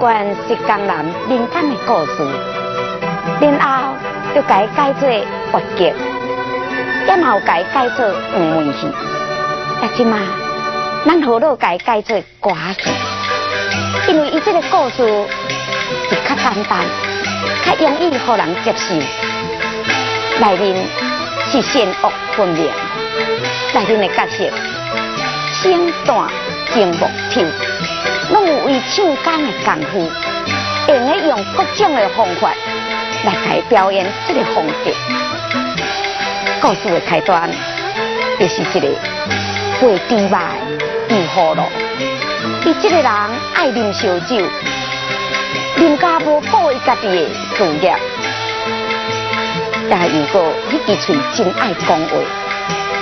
关是江南民间的故事，然后就改改做滑稽，也有改改做黄梅戏，但即嘛，咱好多改改做歌戏，因为伊这个故事是较简单，较容易互人接受，内面是善恶分明，内面的角色清淡静木漂。拢有为唱功的功夫，用咧用各种的方法来改表演这个风格。故事的开端就是一个会猪卖又好路，伊这个人爱啉烧酒，啉家无顾伊家己的事业，也如果迄支嘴真爱讲话，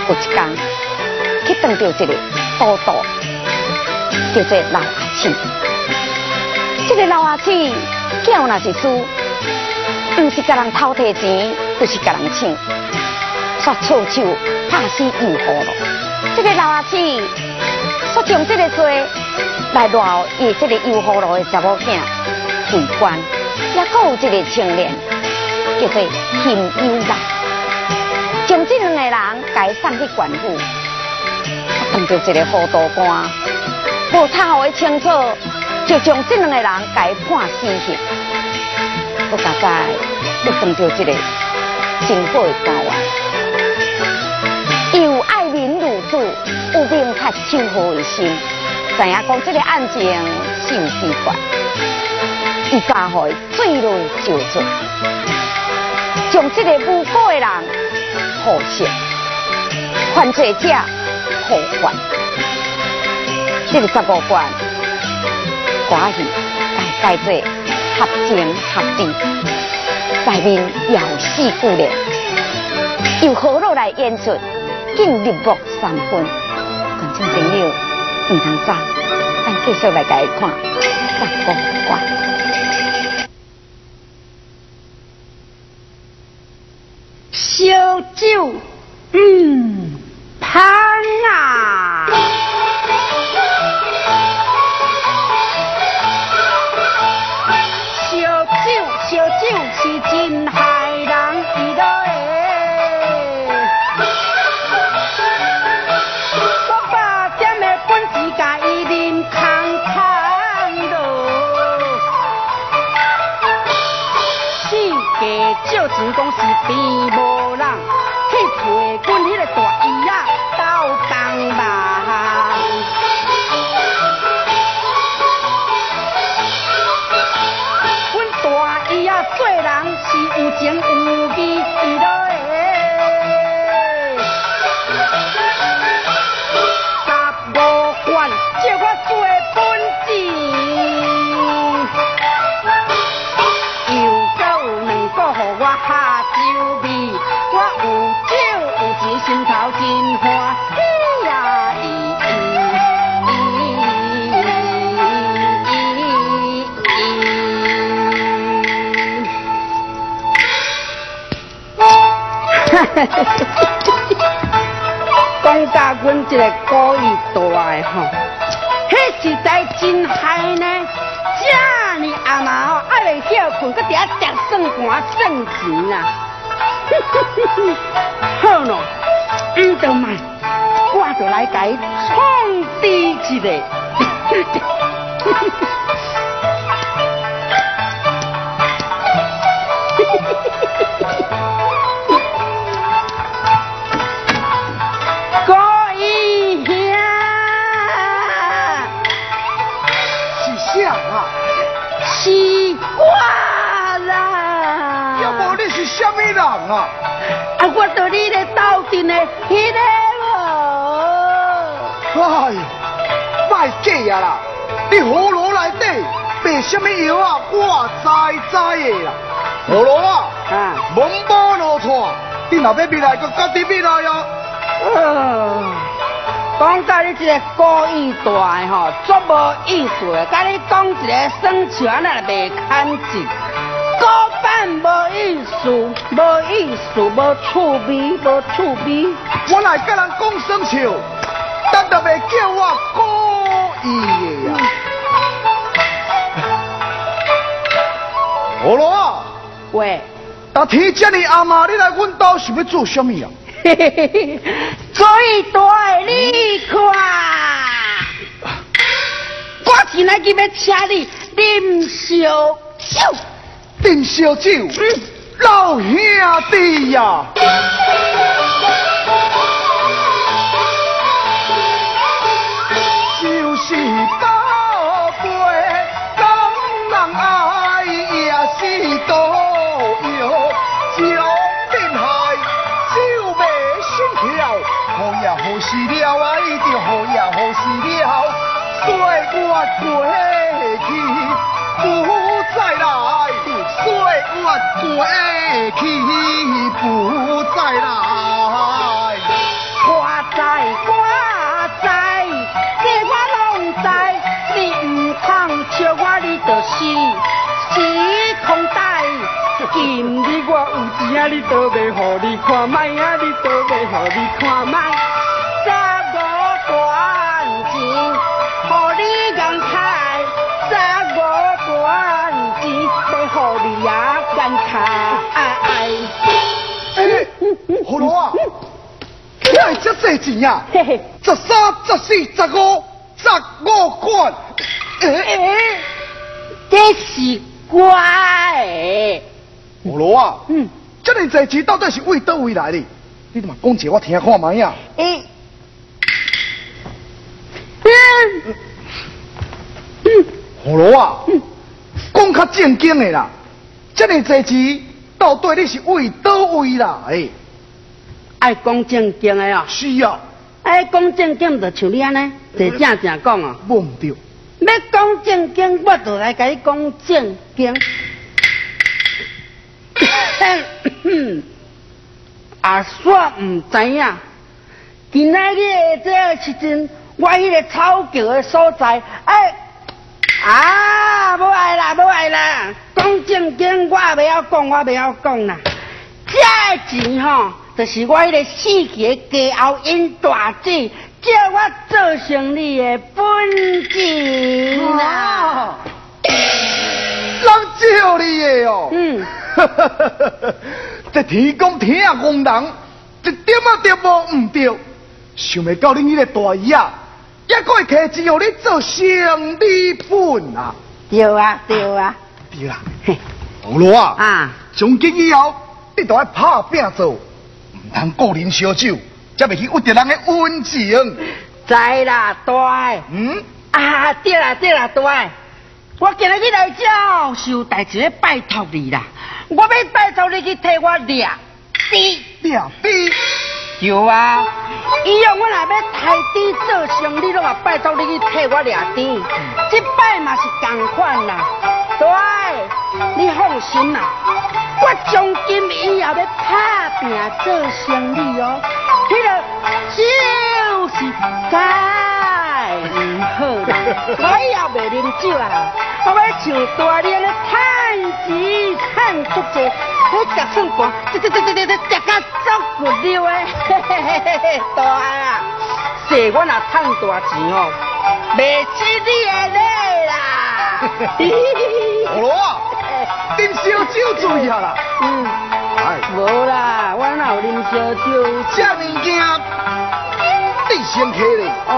有一天去碰到一个赌赌，叫做老这个老阿姊，叫那是输，不是甲人偷摕钱，就是甲人抢，煞臭手拍死又好了。这个老阿姊，煞将这个罪来赖伊这个又好了的查某囝罪官，也有一个青年叫做金优兰，将这两个人改送去官府，碰到一个糊涂官。无查好的清楚，就将这两个人改判死刑。我大概要碰到一个真好的官员，又爱民如子，有兵才守好的心。知影讲这个案情是有奇怪，伊加害坠落就罪，将这个无辜的人获释，犯罪者获还。这个十五关，寡戏改改做合情合理，内面有戏故嘞，由何路来演出，竟入木三分。观众朋友唔通走，咱继续来解看十五关。讲 讲甲阮一个故意大的吼，迄实在真害呢！这呢阿妈吼爱未晓困，搁伫遐叠算盘算钱啊！好咯，唔得卖，我就来甲伊创低一个。啊！啊，我到你咧斗阵的迄个无。哎，卖假啊啦！你葫芦内底卖什么药啊？我知知的啦。葫芦啊，啊，蒙波罗错，你若要变来，就家己变来哟。嗯，讲到你这个故意大的吼，足无意思的。甲你讲一个生钱啊，袂看紧。高板无意思，无意思，无趣味，无趣味。我来跟人讲生笑，但都未叫我故意的呀。葫芦啊！喂，啊，天这么阿妈，你来阮家是要做什么啊？嘿嘿嘿，最大你看，我今来就要请你饮烧酒，饮烧酒，老兄弟呀！就月过去不再来，我在我在，这我拢知，你唔通笑我，你就是时空带。今日我有钱啊，你倒要互你看卖啊，你倒要互你看卖。葫芦啊，哪会这多钱呀？十三、十四、十五、十五罐。哎，这是怪的。葫芦啊，嗯，这么多钱到底是为倒位来的？你他妈讲一个我听看卖呀。哎，嗯，嗯，葫芦啊，讲较正经的啦，这么多钱到底你是为倒位来？爱讲正经的哦。是啊。爱讲正经就像你安尼，就正正讲哦。无毋对。要讲正经，我就来甲你讲正经。啊，煞唔知影，今仔日这个时阵，我迄个草桥的所在，哎，啊，无爱啦，无爱啦，讲正经，我袂晓讲，我袂晓讲啦。这钱吼，就是我迄个死去的家后因大姐叫我做生意的本钱啦。人叫你的哦。嗯。这天公天下公人，一点啊都无唔对。想袂到你迄个大姨啊，也可会摕钱互你做生理本啊。对啊，对啊。对啦。葫芦啊。啊。从今以后，你都要拍拼做，唔通个人烧酒，才袂去误着人的温情。知啦，大。嗯。啊，对啦，对啦，大。我今日来遮是有代志要拜托你啦。我要拜托你去替我掠猪，掠猪，有啊！以后我若要抬猪做生意，拢嘛拜托你去替我掠猪。这摆嘛是同款啦，对，你放心啦，我从今以后要打拼做生意哦，迄个就是再唔好啦，我以后袂啉酒啊，我要像大年咧趁钱趁足济，我食算盘，这这这这这这食甲足骨溜诶，大啊！是我若趁大钱哦，袂吃你的礼啦。葫芦啊，啉烧酒醉下啦。嗯，哎，无啦，我哪有啉烧酒？这物件你先客咧。哦。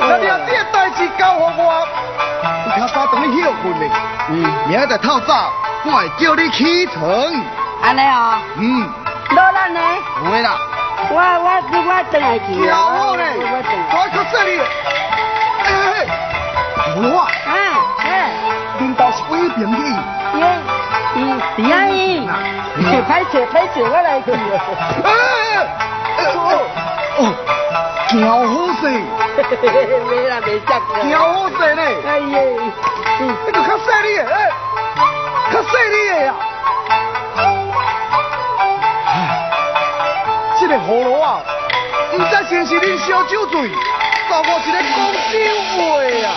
那你这个代志交给我，你较早等你休困咧。嗯。明仔透早，我会叫你起床。安尼哦。嗯。老咱呢？会啦。我我我等下去。听好咧，我较说你。哎，葫芦啊。啊，哎。领导是威平的。耶，伊李阿姨。拍摄拍摄，我来去。哎，哦哦，真好势。没啦，没食过。真好势呢。哎呀，这个较细哩的，哎，较细哩的呀。这个葫芦啊，唔知是不是恁烧酒醉，找我一个讲酒话啊。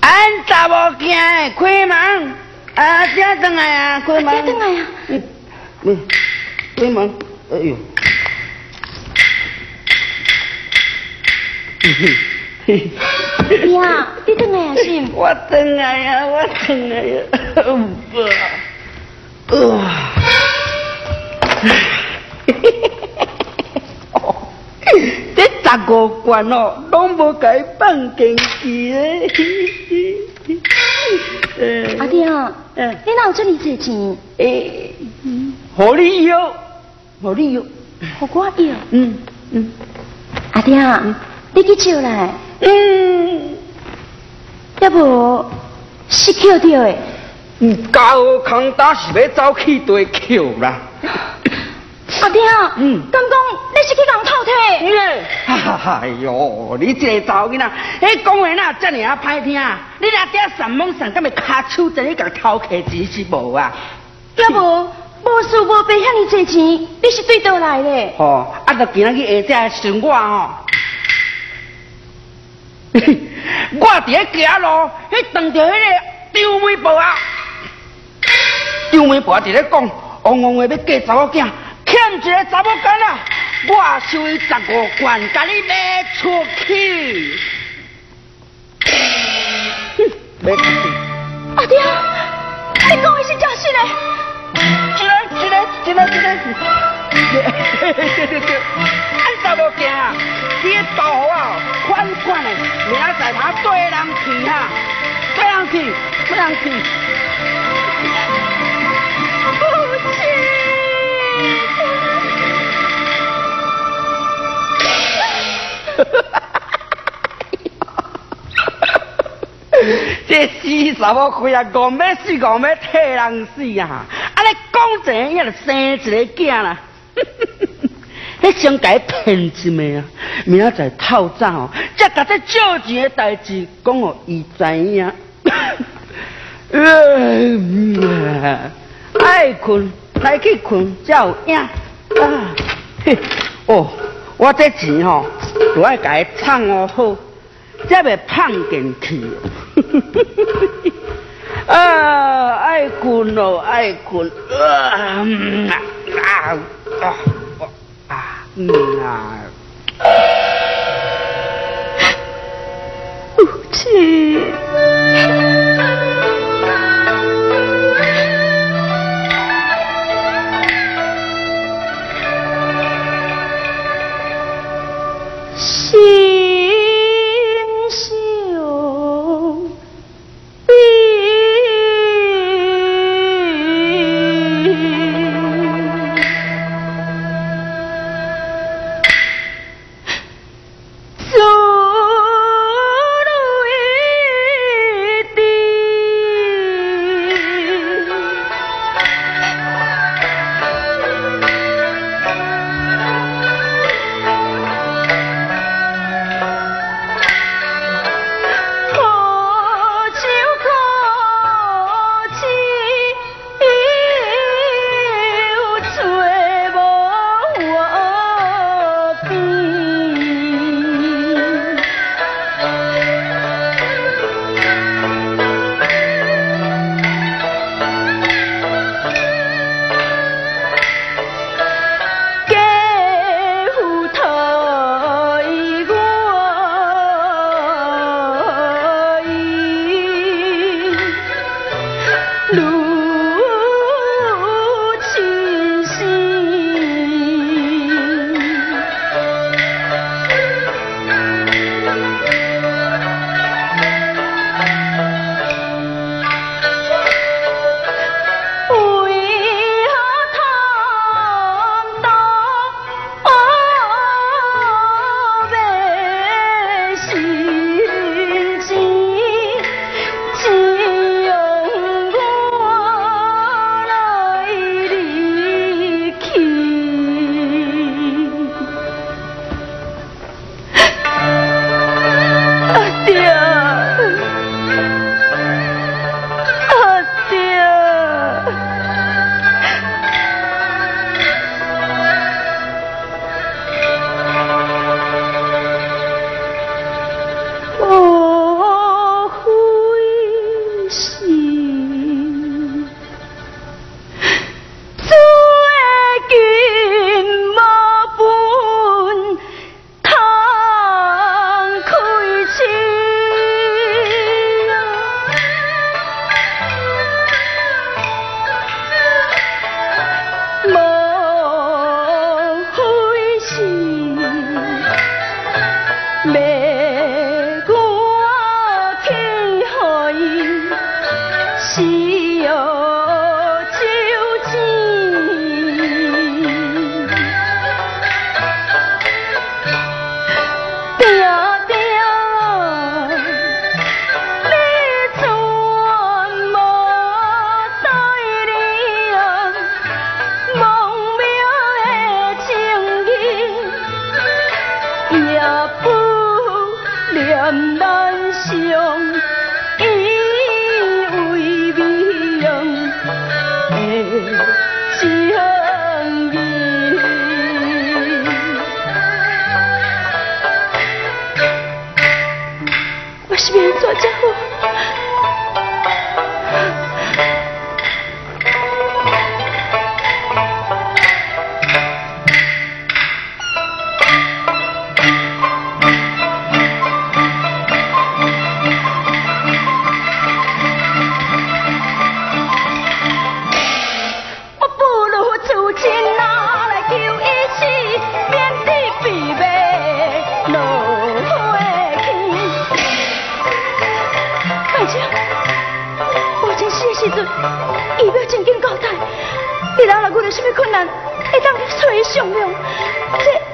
俺查某囝开门，啊，姐转来啊，开门。转来啊。嗯，嗯，开门。哎呦。呀，你等来啊，是？我等我呀，我等我呀。哇！这十五关哦，拢无该放进去的。阿爹啊，你哪有这里借钱？诶，好理由，好理由，好我要。嗯嗯。阿爹啊，你去借来。嗯。要不是捡到的？嗯，家伙空打是要走去对捡啦。阿爹啊，嗯，刚刚你是去人偷听？哎呦，你这个查囡仔，迄讲话哪这么啊歹听？你那爹上猛上，敢咪卡手在你个偷客钱是无啊？要无无事无白向你借钱，你是对倒来的？哦，啊，就今日去下只寻我哦。我伫咧行路，迄撞着迄个张美婆啊，张美婆伫咧讲，汪汪话要嫁查某囝。欠一个查某干啊！我收伊十五贯，甲你卖出去。卖出去。阿爹，你讲的是假事嘞？真的，真的，真的，真的俺查某囝啊，你保护啊，款款的，明仔载他对人去哈，对人去，对人去。这死什么鬼啊！讲要死，讲要替人死啊！啊，你讲这样就生一个囝啦！你想改骗一暝啊？明仔载透早哦，再把这借钱的代志讲哦，伊知影。爱困来去困才有影啊！哦。我这钱吼，我爱甲伊藏哦好，才袂胖进去。啊，爱困哦，爱困。啊啊啊啊！嗯啊，母亲。你人若遇到什么困难，会当找伊商量。这。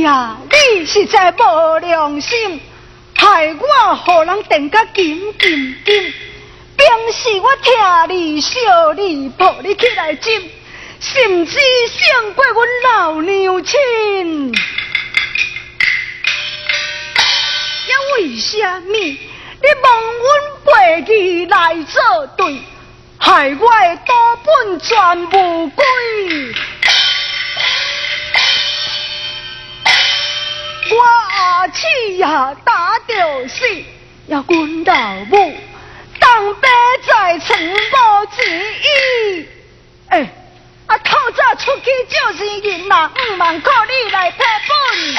呀，你实在无良心，害我互人定甲金金金。平时我听你笑你抱你起来亲，甚至胜过阮老娘亲。也为什么你蒙阮背义来作对，害我的多本全无归？我阿姊呀打着死，要阮老母当兵在城无钱伊。哎，啊透早出去就是银嘛，唔茫靠你来赔本。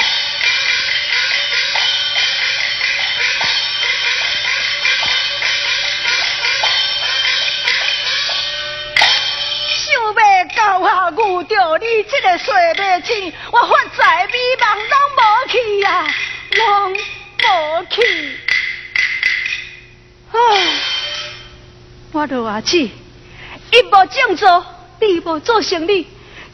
想要教下遇着你这个衰妹亲，我发财美梦拢无去呀，拢无去。唉，我都阿姊，一无正做，二无做生理，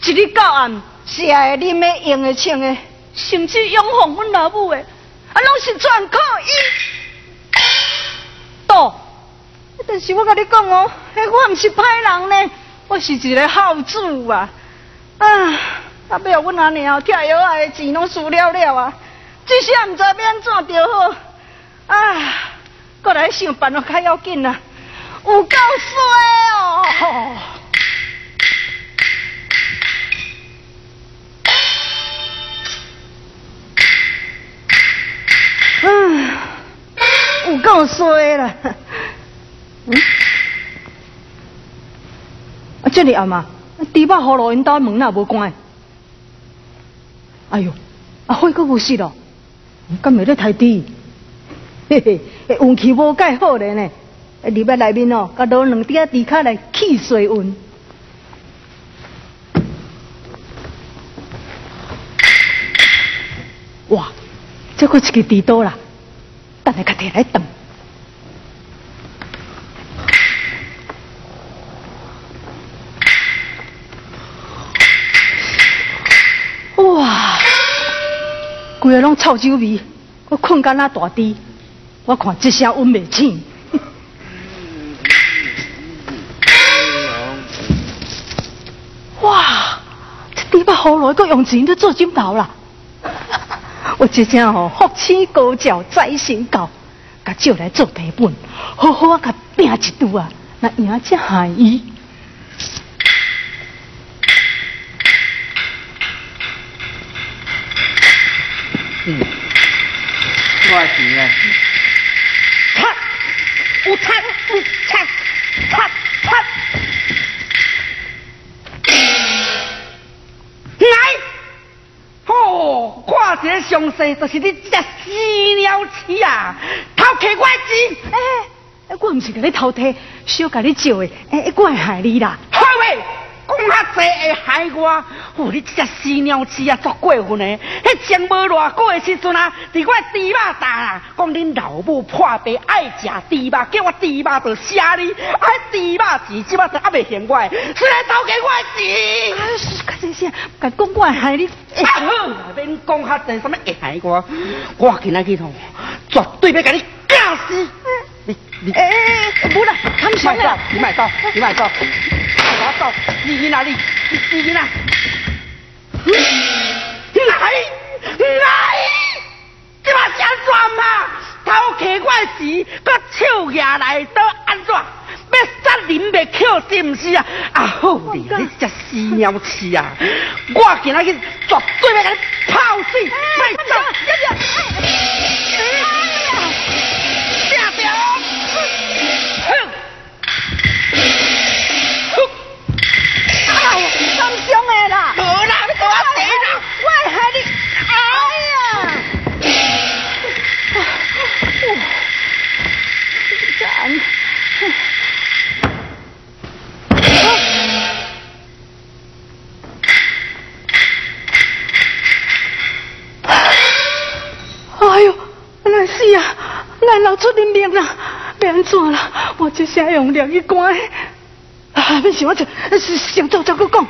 一日到暗，食的啉的、用的、穿的，甚至养红阮老母的，啊，拢是全靠伊。多，但是我甲你讲哦，迄我毋是歹人呢。我是一个孝子啊！啊，啊，不要阮阿娘贴药啊的钱拢输了了啊！这下毋知要安怎着好啊！过来想办法较要紧啊！有够衰哦！嗯，有够衰了。嗯。啊，这里暗嘛，猪把葫芦因家门也无关。哎呦，啊火阁有熄咯，今日咧太低？嘿嘿，运气无介好咧呢。入来内面哦，甲倒两滴啊滴卡来汽水运。哇，这个一个猪刀啦，等下甲摕来等。规个拢臭酒味，我困干那大滴，我看一声温袂醒。哇，这猪把好耐，搁用钱在做枕头啦！我这声吼福气高照，财神高，甲借来做赔本，好好啊，甲拼一赌啊，那赢才欢喜。嗯，多少钱啊？擦，我擦，我擦，擦擦。来，哦，看这详细，就是你这死鸟痴啊！偷摕我钱，哎，我唔是甲你偷摕，小甲你借的，哎，我会害你啦。好喂，讲遐济会害我，哦，你这只死鸟痴啊，足过分的！迄前无偌久的时阵啊，伫我猪肉档啊，讲恁老母破病爱食猪肉，叫我猪肉就写你，啊，猪肉钱即摆都还未还我，虽然偷给我钱。啊，是，是是，敢讲我害你？好，免讲遐济，什么会害我？我今仔日吼，绝对要甲你干死！你你哎哎，不啦，他们想了，你买走，你买走。我走，你去哪里？你去哪？来来，这把想怎嘛？偷客我时，搁手牙来都安怎？要杀人未扣是毋是啊？啊好你你这死鸟痴啊！我今仔日绝对要给你泡死！快走！出人命了，要安怎了？我这下用两一关，啊！别想我这，先走再去讲。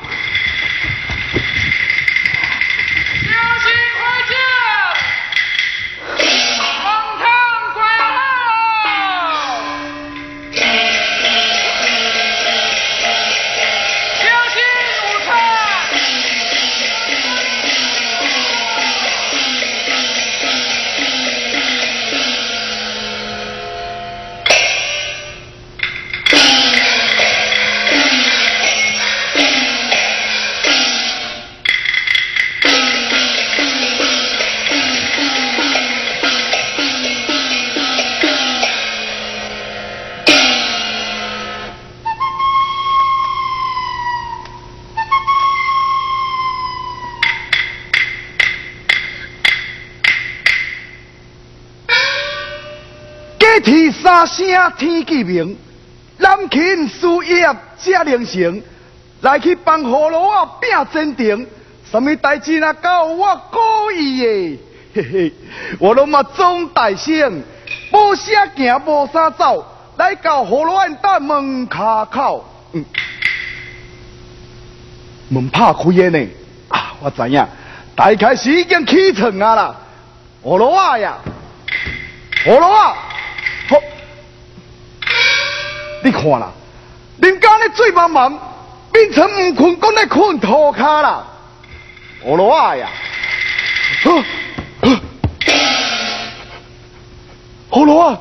三声天记明，南勤事业这灵成，来去帮葫芦啊拼真定，什么代志啊交我故意的，嘿嘿，我拢嘛总大声，无啥行无啥走，来到葫芦湾大门卡口，嗯，门拍开的呢，啊，我知影，大开始已经起床啊啦，葫芦啊呀，葫芦啊。你看啦，人家咧水茫茫，变成唔困，讲咧困土卡啦。我罗啊呀，好罗啊，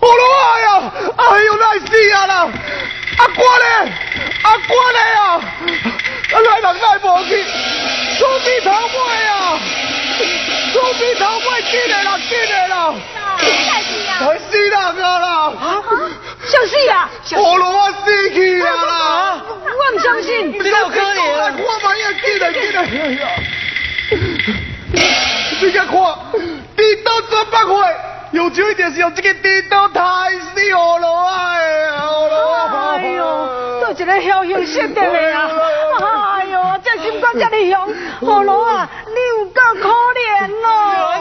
好罗啊呀，哎呦来死啊啦！阿官咧，阿官咧啊，来人来无去，出鼻头尾啊，出鼻头尾进来啦，进来啦！快死人啊。啦！小死啊！我罗我死去啊啦！我唔相信。你好可怜，我妈呀！进来进来！你家看，地刀转不回，用就一定是用这个地刀抬死我罗哎！哎呦，都一个小凶手的啊！哎呦，这心肝这么凶，我罗啊，你有够可怜哦！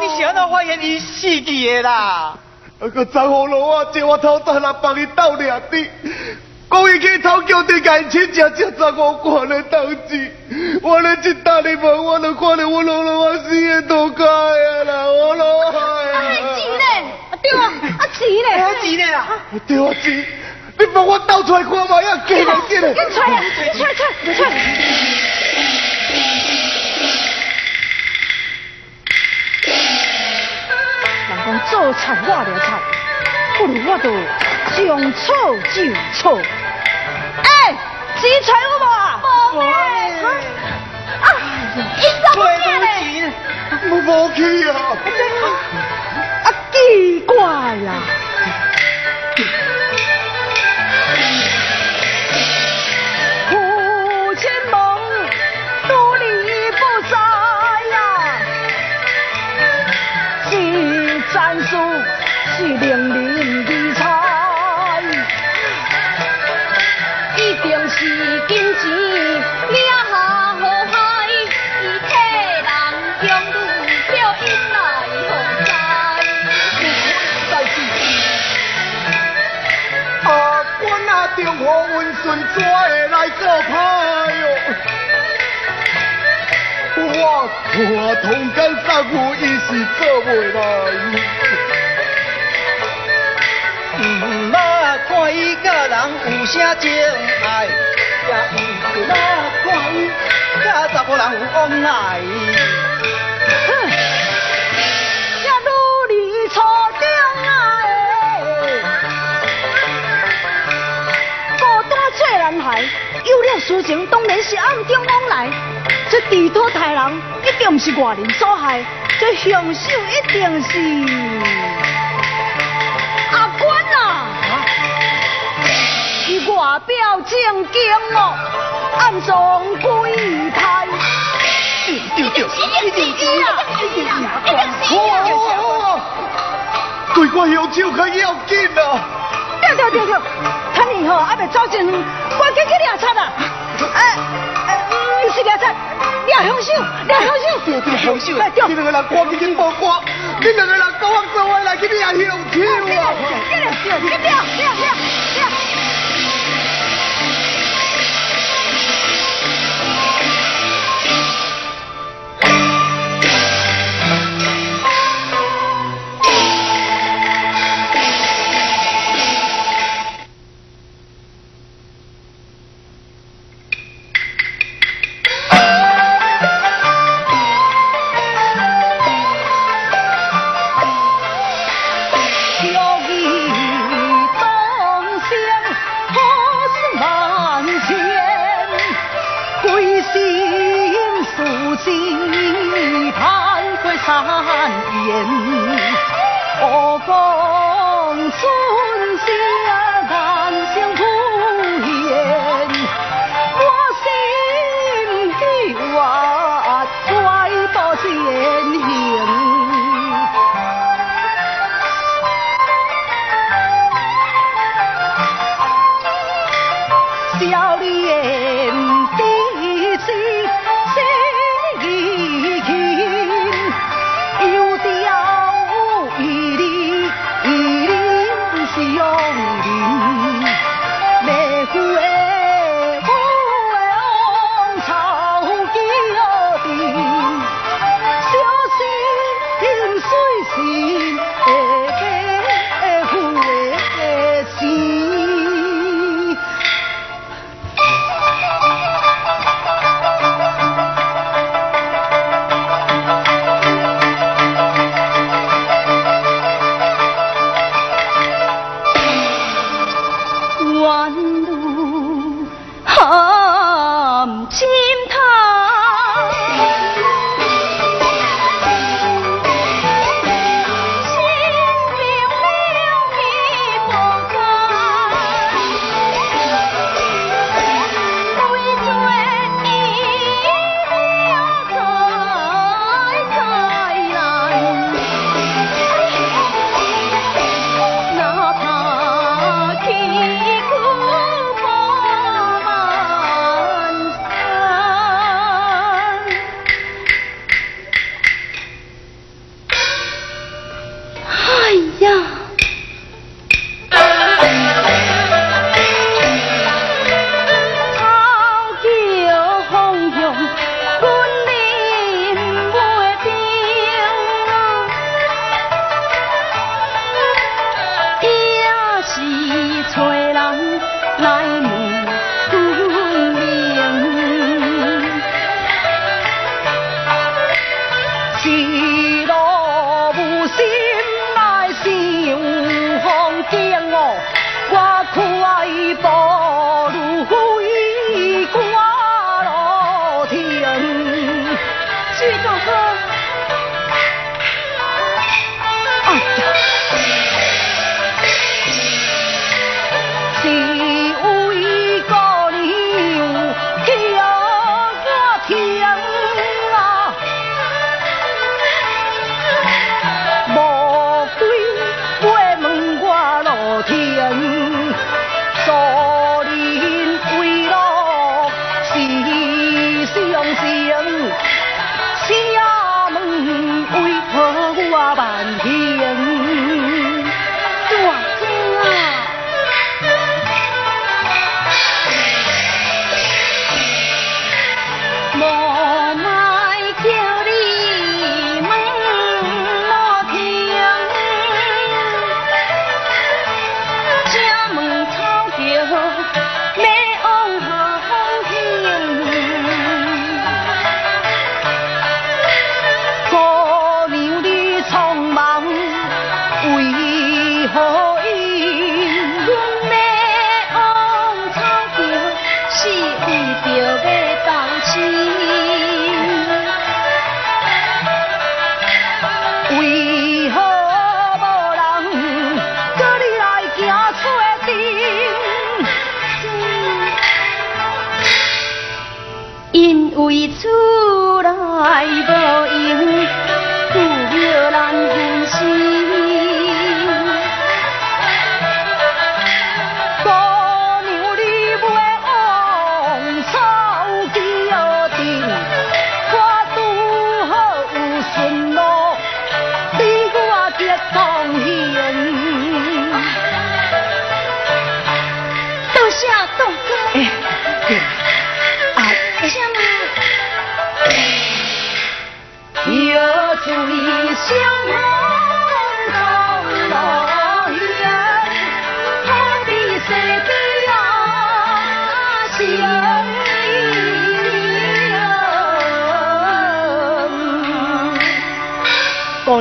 你想到发现你死去的啦！那个张红龙啊，借我偷偷来帮你斗两滴，讲伊去偷叫你赶亲家才张火关的当机，我来一打你门，我能看到我龙龙啊死的多开啊啦，我龙啊！啊，钱呢？对啊，啊钱呢？啊钱呢啦？对啊钱，你帮我倒出来看嘛，要给两给两。你出来，你出来，出来。做菜我了菜，不如我就将错就错。哎，钱揣有无啊？无嘞。啊，伊怎不见嘞？我无去啊。啊，奇怪是零零的财，一定是金钱，领下河海，伊替人养女叫因来何在？代志，阿官啊，中和温顺怎会来做派哟？我看同间杀父，伊是做袂来。人有啥情爱，也毋捌看伊甲查甫人有往来。哼，这女儿初中啊孤单做男孩，有了私情当然是暗中往来。这地土太人一定是外人所害，这凶手一定是。外表正经哦，暗中鬼胎。对对对，一定是啊，一定是啊，对我凶手可要紧啊！对对对对，看你吼还未走进去，我去去抓贼啦！哎哎，不是抓贼，抓凶手，抓凶手。对对，凶手，你两个人赶紧去报官，你两个人跟我做伙来去抓凶手啊！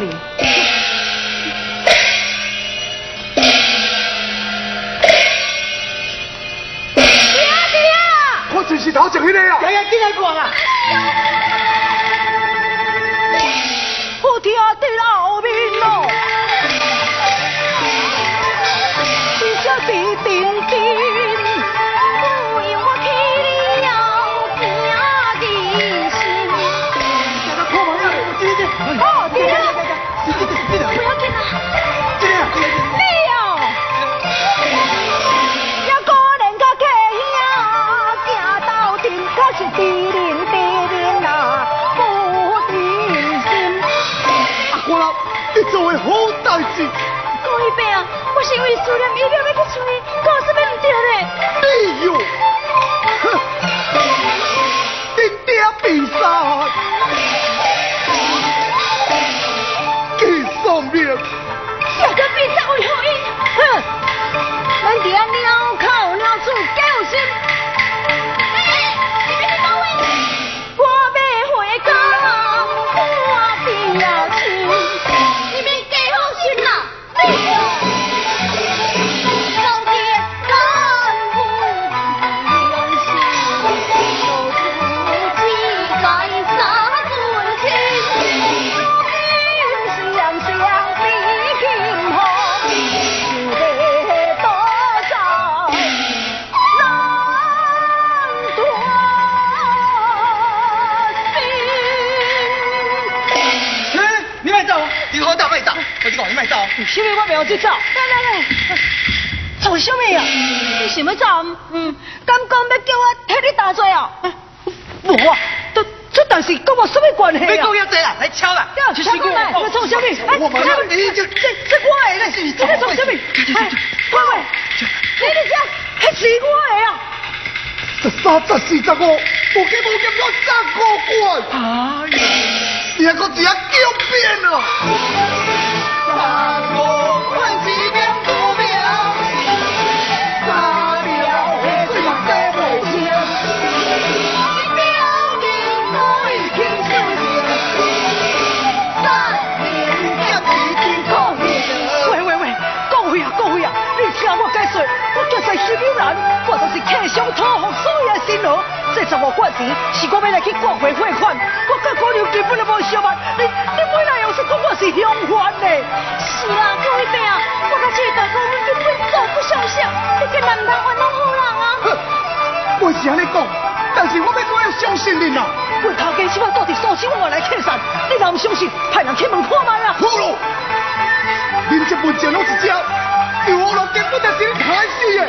Tony 어쩔수 这十五块钱是我要来去国回汇款，我甲姑娘根本就无相法。你你本来又说讲我是凶犯的？是啊，各位伯啊，我甲这大哥根本就不相信，你竟然唔通冤枉好人啊？哼，我是安尼讲，但是我要怎要相信你啊？我头家希望到底收起我来客散，你若唔相信，派人去问看卖啊。好咯，恁这文件拢是假，刘五郎根本就是你害死的。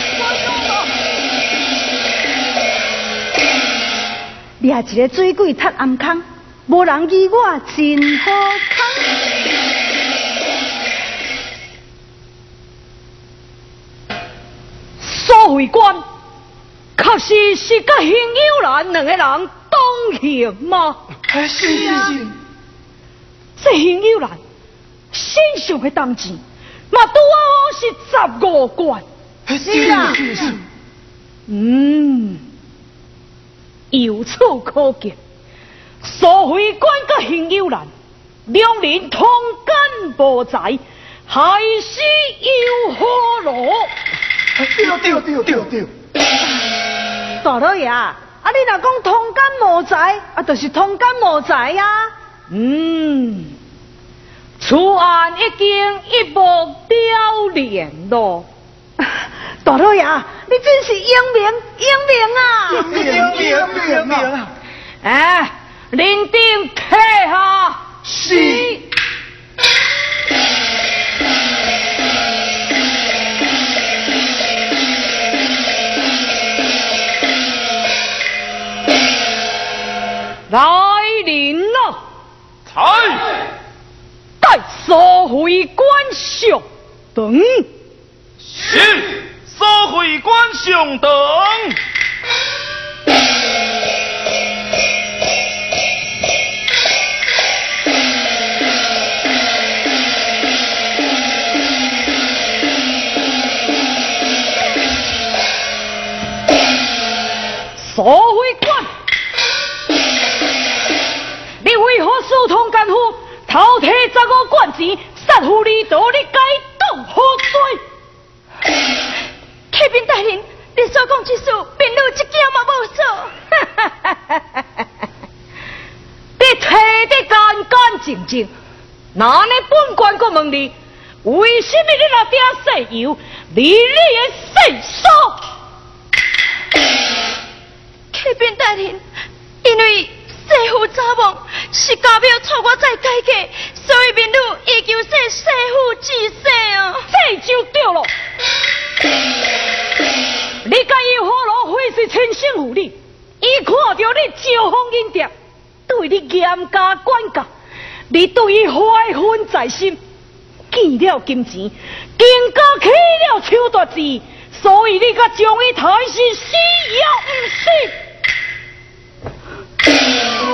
掠一个水鬼踢暗坑，无人与我真好看。苏慧官，确实是甲邢友兰两个人同行吗？是,啊。这邢友兰身上的当钱，嘛拄好是十五贯。是啊。嗯。由此可见，苏会官甲邢友兰两人同根无在。还是有何路？对对对对对！大老爷，啊，你若讲通奸无才，啊，就是通奸无才呀。嗯，此案已经一目了然咯。大老爷，你真是英明英明啊！英明英明啊！哎，认定退下。是。来人了！才，带收回官上等。是，收回官上等。收回官。为何疏通奸夫，偷摕十五贯钱，杀父离道？你该当何罪？启禀大人，你所讲之事，便路一件嘛无错。你摕得干干净净，那你本官阁问你，为什么你那点石油离你的身上？启禀大人，因为。师父早亡，是家庙错我再改嫁，所以民女要求说师父治世啊，这就对了。你介意何路会是亲生父女？伊看着你招风引蝶，对你严加管教，你对伊怀恨在心，见了金钱，更加起了手段子，所以你甲将伊抬是死也毋死。